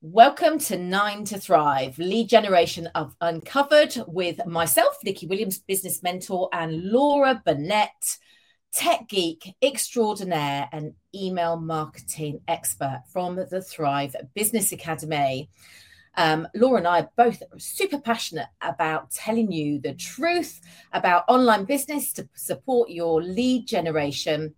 Welcome to Nine to Thrive, lead generation of Uncovered with myself, Nicky Williams, business mentor, and Laura Burnett, tech geek extraordinaire and email marketing expert from the Thrive Business Academy. Um, Laura and I are both super passionate about telling you the truth about online business to support your lead generation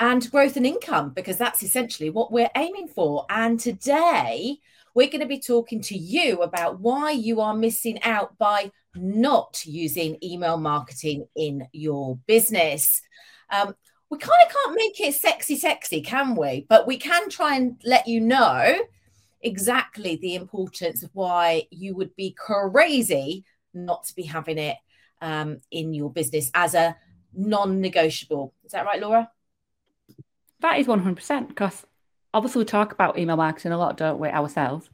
and growth and income because that's essentially what we're aiming for. And today we're going to be talking to you about why you are missing out by not using email marketing in your business. Um, we kind of can't make it sexy, sexy, can we? But we can try and let you know exactly the importance of why you would be crazy not to be having it um, in your business as a non negotiable. Is that right, Laura? That is 100% because obviously we talk about email marketing a lot, don't we, ourselves?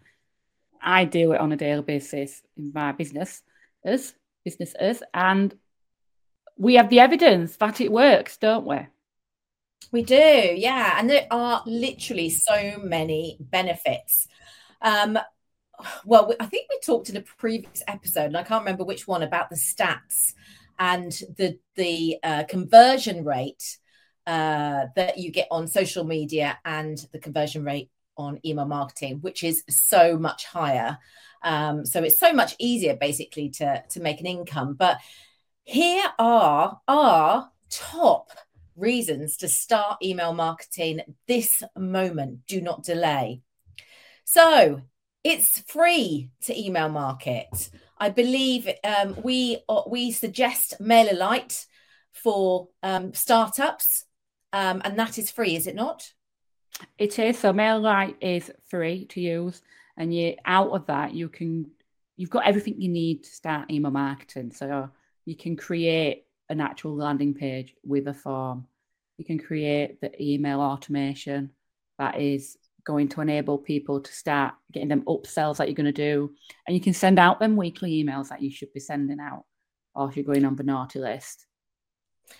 I do it on a daily basis in my business as businesses, and we have the evidence that it works, don't we? We do, yeah. And there are literally so many benefits. Um, well, I think we talked in a previous episode, and I can't remember which one, about the stats and the the uh, conversion rate uh, that you get on social media and the conversion rate on email marketing, which is so much higher. Um, so it's so much easier basically to, to make an income. But here are our top reasons to start email marketing this moment. Do not delay. So it's free to email market. I believe um, we uh, we suggest MailerLite for um, startups um, and that is free, is it not? It is. So MailerLite is free to use, and you out of that you can you've got everything you need to start email marketing. So you can create an actual landing page with a form. You can create the email automation that is going to enable people to start getting them upsells that you're going to do. And you can send out them weekly emails that you should be sending out, or if you're going on the naughty list.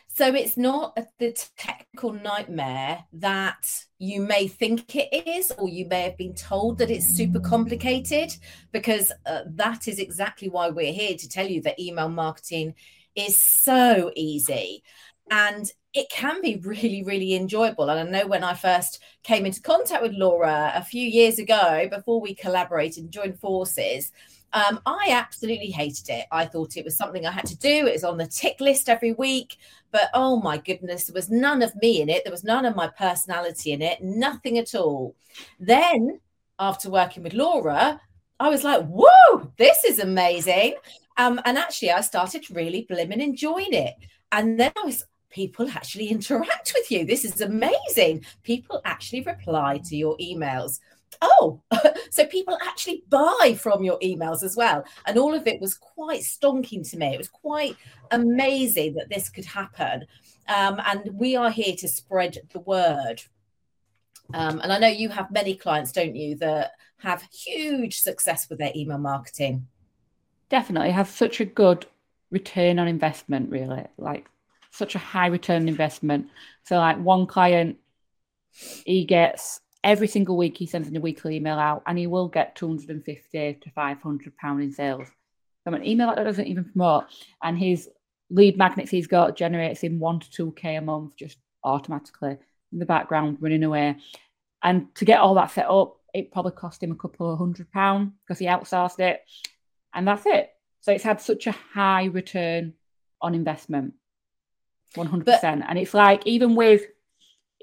So it's not the technical nightmare that you may think it is, or you may have been told that it's super complicated, because uh, that is exactly why we're here to tell you that email marketing is so easy. And it can be really, really enjoyable. And I know when I first came into contact with Laura a few years ago, before we collaborated and joined forces, um, I absolutely hated it. I thought it was something I had to do. It was on the tick list every week. But oh my goodness, there was none of me in it. There was none of my personality in it, nothing at all. Then, after working with Laura, I was like, whoa, this is amazing. Um, and actually, I started really blimmin' enjoying it. And then I was, people actually interact with you. This is amazing. People actually reply to your emails oh, so people actually buy from your emails as well. And all of it was quite stonking to me. It was quite amazing that this could happen. Um, and we are here to spread the word. Um, and I know you have many clients, don't you, that have huge success with their email marketing. Definitely have such a good return on investment, really, like such a high return investment. So, like one client, he gets every single week he sends in a weekly email out and he will get 250 to 500 pound in sales from an email that doesn't even promote. And his lead magnets he's got generates him one to two k a month just automatically in the background running away. And to get all that set up it probably cost him a couple of hundred pound because he outsourced it. And that's it. So it's had such a high return on investment 100% but, and it's like even with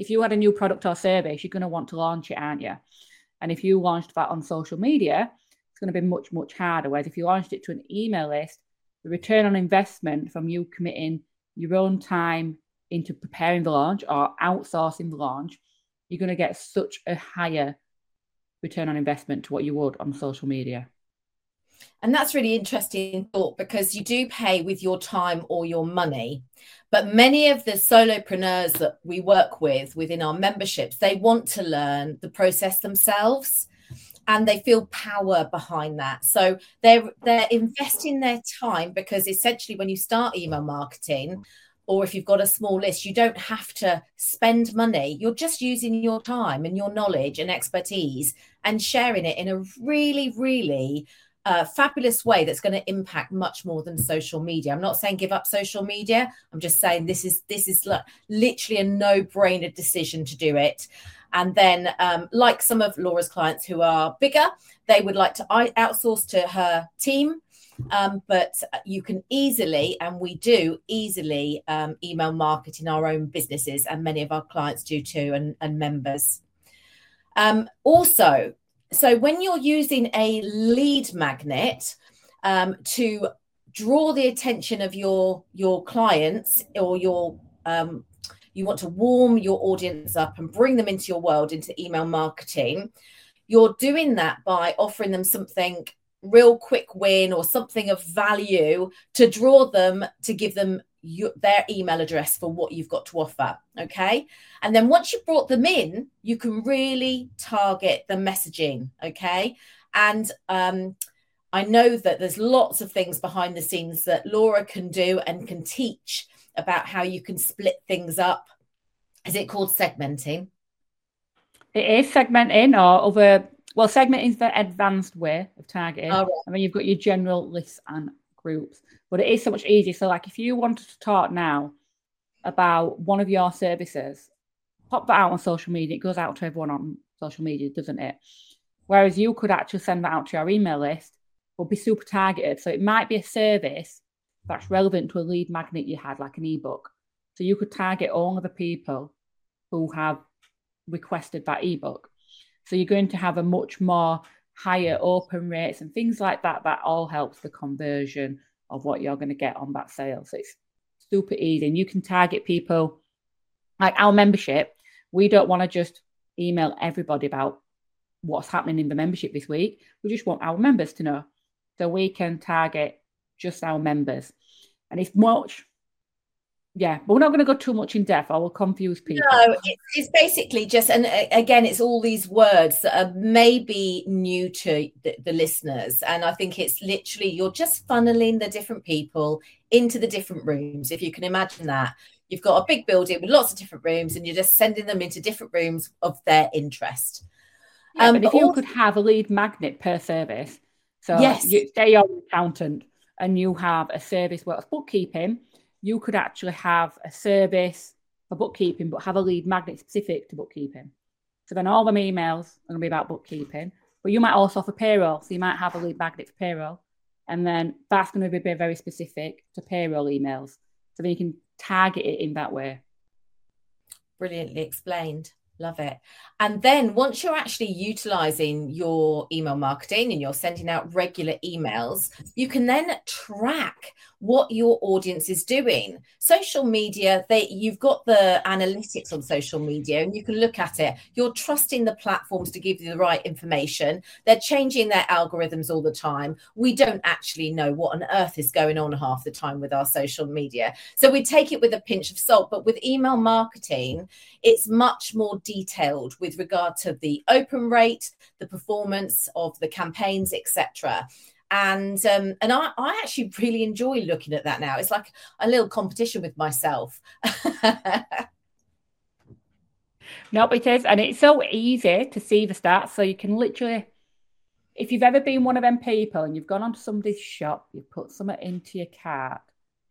if you had a new product or service, you're going to want to launch it, aren't you? And if you launched that on social media, it's going to be much, much harder. Whereas if you launched it to an email list, the return on investment from you committing your own time into preparing the launch or outsourcing the launch, you're going to get such a higher return on investment to what you would on social media. And that's really interesting thought because you do pay with your time or your money. But many of the solopreneurs that we work with within our memberships, they want to learn the process themselves and they feel power behind that. So they're they're investing their time because essentially when you start email marketing or if you've got a small list, you don't have to spend money. You're just using your time and your knowledge and expertise and sharing it in a really, really uh, fabulous way that's going to impact much more than social media. I'm not saying give up social media. I'm just saying this is this is like literally a no-brainer decision to do it. And then, um, like some of Laura's clients who are bigger, they would like to outsource to her team. Um, but you can easily, and we do easily, um, email market in our own businesses, and many of our clients do too, and, and members. Um, also, so when you're using a lead magnet um, to draw the attention of your your clients or your um, you want to warm your audience up and bring them into your world into email marketing you're doing that by offering them something real quick win or something of value to draw them to give them your, their email address for what you've got to offer. Okay. And then once you've brought them in, you can really target the messaging. Okay. And um, I know that there's lots of things behind the scenes that Laura can do and can teach about how you can split things up. Is it called segmenting? It is segmenting or other, well, segmenting is the advanced way of targeting. Oh, right. I mean, you've got your general lists and groups, but it is so much easier. So, like, if you wanted to talk now about one of your services, pop that out on social media. It goes out to everyone on social media, doesn't it? Whereas you could actually send that out to your email list, but be super targeted. So it might be a service that's relevant to a lead magnet you had, like an ebook. So you could target all of the people who have requested that ebook. So you're going to have a much more higher open rates and things like that. That all helps the conversion of what you're going to get on that sale. So it's super easy. And you can target people like our membership. We don't want to just email everybody about what's happening in the membership this week. We just want our members to know. So we can target just our members. And it's much yeah, but we're not going to go too much in depth. I will confuse people. No, it's, it's basically just, and uh, again, it's all these words that are maybe new to the, the, listeners. And I think it's literally you're just funneling the different people into the different rooms. If you can imagine that, you've got a big building with lots of different rooms, and you're just sending them into different rooms of their interest. Yeah, um, but if but you also, could have a lead magnet per service, so yes. you say you're an accountant and you have a service where it's bookkeeping you could actually have a service for bookkeeping, but have a lead magnet specific to bookkeeping. So then all them emails are going to be about bookkeeping, but you might also offer payroll. So you might have a lead magnet for payroll. And then that's going to be very specific to payroll emails. So then you can target it in that way. Brilliantly explained. Love it. And then once you're actually utilizing your email marketing and you're sending out regular emails, you can then track what your audience is doing. Social media, they you've got the analytics on social media and you can look at it. You're trusting the platforms to give you the right information. They're changing their algorithms all the time. We don't actually know what on earth is going on half the time with our social media. So we take it with a pinch of salt, but with email marketing, it's much more detailed with regard to the open rate, the performance of the campaigns, etc and um, and I, I actually really enjoy looking at that now. It's like a little competition with myself. no, it is, and it's so easy to see the stats. So you can literally, if you've ever been one of them people and you've gone onto somebody's shop, you put something into your cart,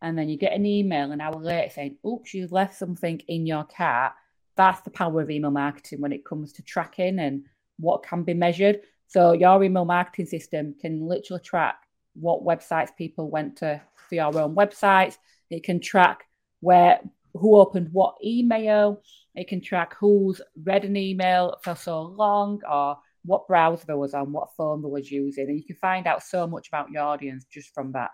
and then you get an email an hour later saying, "Oops, you've left something in your cart." That's the power of email marketing when it comes to tracking and what can be measured. So your email marketing system can literally track what websites people went to for your own websites. It can track where who opened what email. It can track who's read an email for so long or what browser there was on, what phone they was using. And you can find out so much about your audience just from that.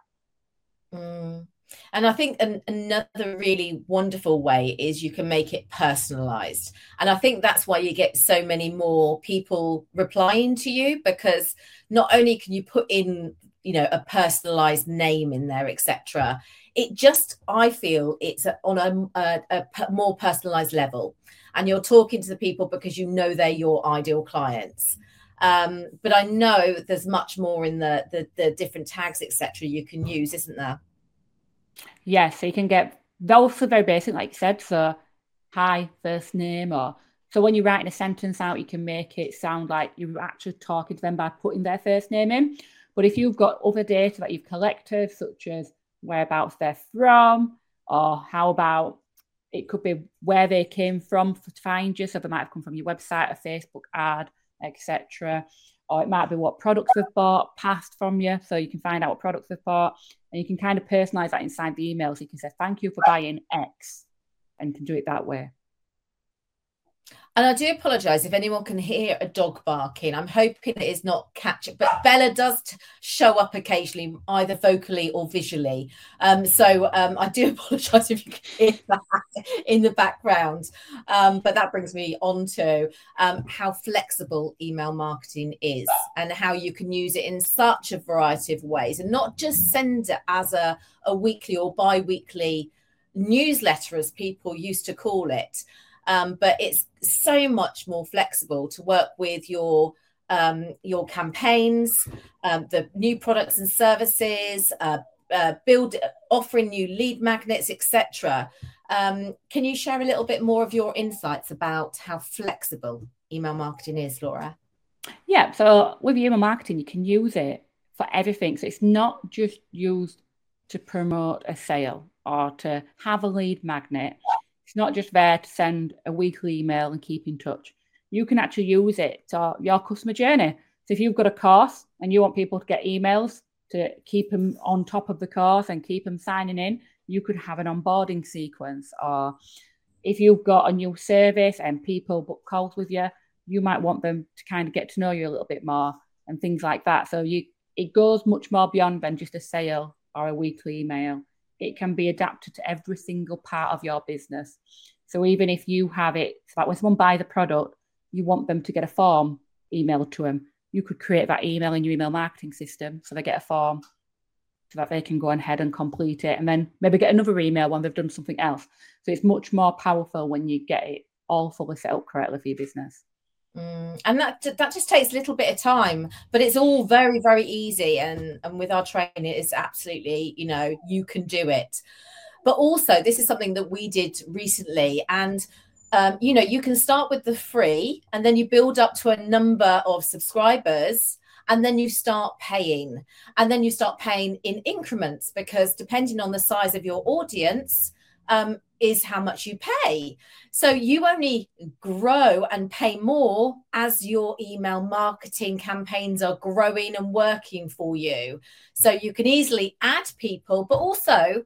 Mm. And I think an, another really wonderful way is you can make it personalized. And I think that's why you get so many more people replying to you because not only can you put in, you know, a personalized name in there, etc. It just, I feel it's on a, a, a more personalized level. And you're talking to the people because you know they're your ideal clients. Um, but I know there's much more in the the, the different tags, etc. You can use, isn't there? Yeah, so you can get those are very basic, like you said. So, hi, first name, or So when you're writing a sentence out, you can make it sound like you're actually talking to them by putting their first name in. But if you've got other data that you've collected, such as whereabouts they're from, or how about it could be where they came from to find you. So they might have come from your website, a Facebook ad, etc. Or it might be what products they've bought passed from you. So you can find out what products they've bought and you can kind of personalize that inside the email. So you can say, thank you for buying X and can do it that way. And I do apologise if anyone can hear a dog barking. I'm hoping it is not catching, but Bella does t- show up occasionally, either vocally or visually. Um, so um, I do apologise if you can hear that in the background. Um, but that brings me on to um, how flexible email marketing is and how you can use it in such a variety of ways and not just send it as a, a weekly or bi weekly newsletter, as people used to call it. Um, but it's so much more flexible to work with your um, your campaigns, um, the new products and services, uh, uh, build offering new lead magnets, etc. Um, can you share a little bit more of your insights about how flexible email marketing is, Laura? Yeah, so with email marketing, you can use it for everything. So it's not just used to promote a sale or to have a lead magnet. It's not just there to send a weekly email and keep in touch. You can actually use it to your customer journey. So if you've got a course and you want people to get emails to keep them on top of the course and keep them signing in, you could have an onboarding sequence. Or if you've got a new service and people book calls with you, you might want them to kind of get to know you a little bit more and things like that. So you it goes much more beyond than just a sale or a weekly email it can be adapted to every single part of your business. So even if you have it, so that when someone buys a product, you want them to get a form emailed to them, you could create that email in your email marketing system so they get a form so that they can go ahead and complete it and then maybe get another email when they've done something else. So it's much more powerful when you get it all fully set up correctly for your business. Mm, and that that just takes a little bit of time, but it's all very very easy. And and with our training, it is absolutely you know you can do it. But also, this is something that we did recently, and um, you know you can start with the free, and then you build up to a number of subscribers, and then you start paying, and then you start paying in increments because depending on the size of your audience, um, is how much you pay. So you only grow and pay more as your email marketing campaigns are growing and working for you. So you can easily add people, but also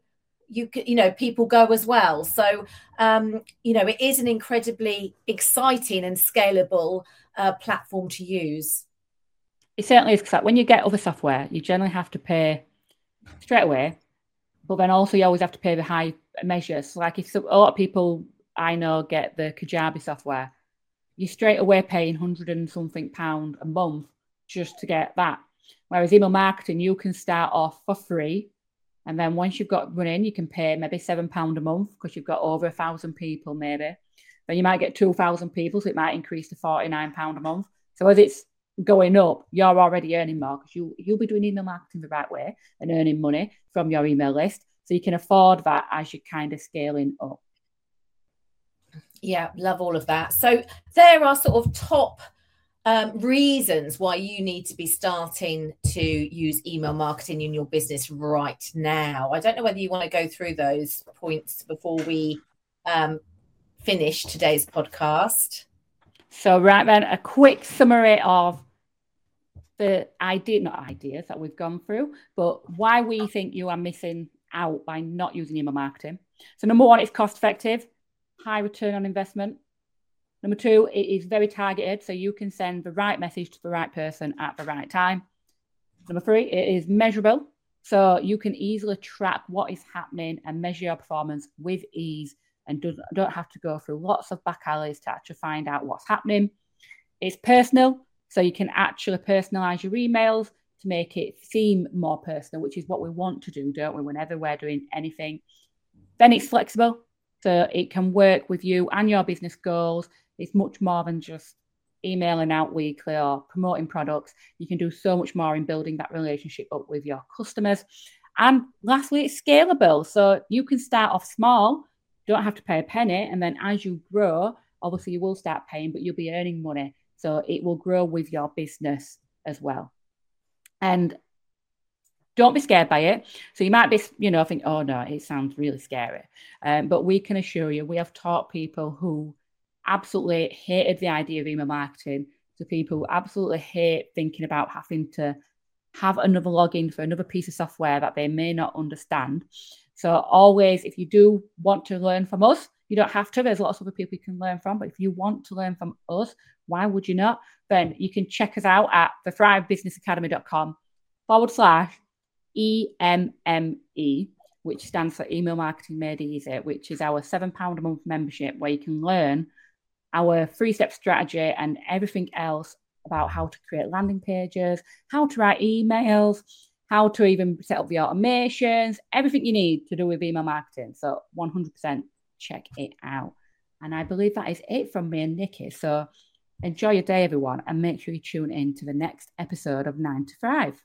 you you know, people go as well. So um, you know, it is an incredibly exciting and scalable uh, platform to use. It certainly is because when you get other software, you generally have to pay straight away, but then also you always have to pay the high measures. Like if so, a lot of people I know get the Kajabi software, you straight away paying hundred and something pound a month just to get that. Whereas email marketing, you can start off for free, and then once you've got running, you can pay maybe seven pound a month because you've got over a thousand people maybe. Then you might get two thousand people, so it might increase to forty nine pound a month. So as it's going up, you're already earning more because you you'll be doing email marketing the right way and earning money from your email list. So you can afford that as you're kind of scaling up. Yeah, love all of that. So there are sort of top um, reasons why you need to be starting to use email marketing in your business right now. I don't know whether you want to go through those points before we um, finish today's podcast. So, right then, a quick summary of the idea, not ideas that we've gone through, but why we think you are missing out by not using email marketing. So, number one, it's cost effective, high return on investment. Number two, it is very targeted, so you can send the right message to the right person at the right time. Number three, it is measurable, so you can easily track what is happening and measure your performance with ease and don't have to go through lots of back alleys to actually find out what's happening. It's personal, so you can actually personalize your emails to make it seem more personal, which is what we want to do, don't we, whenever we're doing anything. Then it's flexible, so it can work with you and your business goals. It's much more than just emailing out weekly or promoting products. You can do so much more in building that relationship up with your customers. And lastly, it's scalable. So you can start off small, don't have to pay a penny. And then as you grow, obviously you will start paying, but you'll be earning money. So it will grow with your business as well. And don't be scared by it. So you might be, you know, think, oh no, it sounds really scary. Um, but we can assure you, we have taught people who absolutely hated the idea of email marketing to people who absolutely hate thinking about having to have another login for another piece of software that they may not understand. So always, if you do want to learn from us, you don't have to. There's lots of other people you can learn from. But if you want to learn from us, why would you not? Then you can check us out at the thrivebusinessacademy.com forward slash EMME, which stands for Email Marketing Made Easy, which is our £7 a month membership where you can learn our three step strategy and everything else about how to create landing pages, how to write emails, how to even set up the automations, everything you need to do with email marketing. So 100% check it out. And I believe that is it from me and Nicky. So enjoy your day, everyone, and make sure you tune in to the next episode of Nine to Thrive.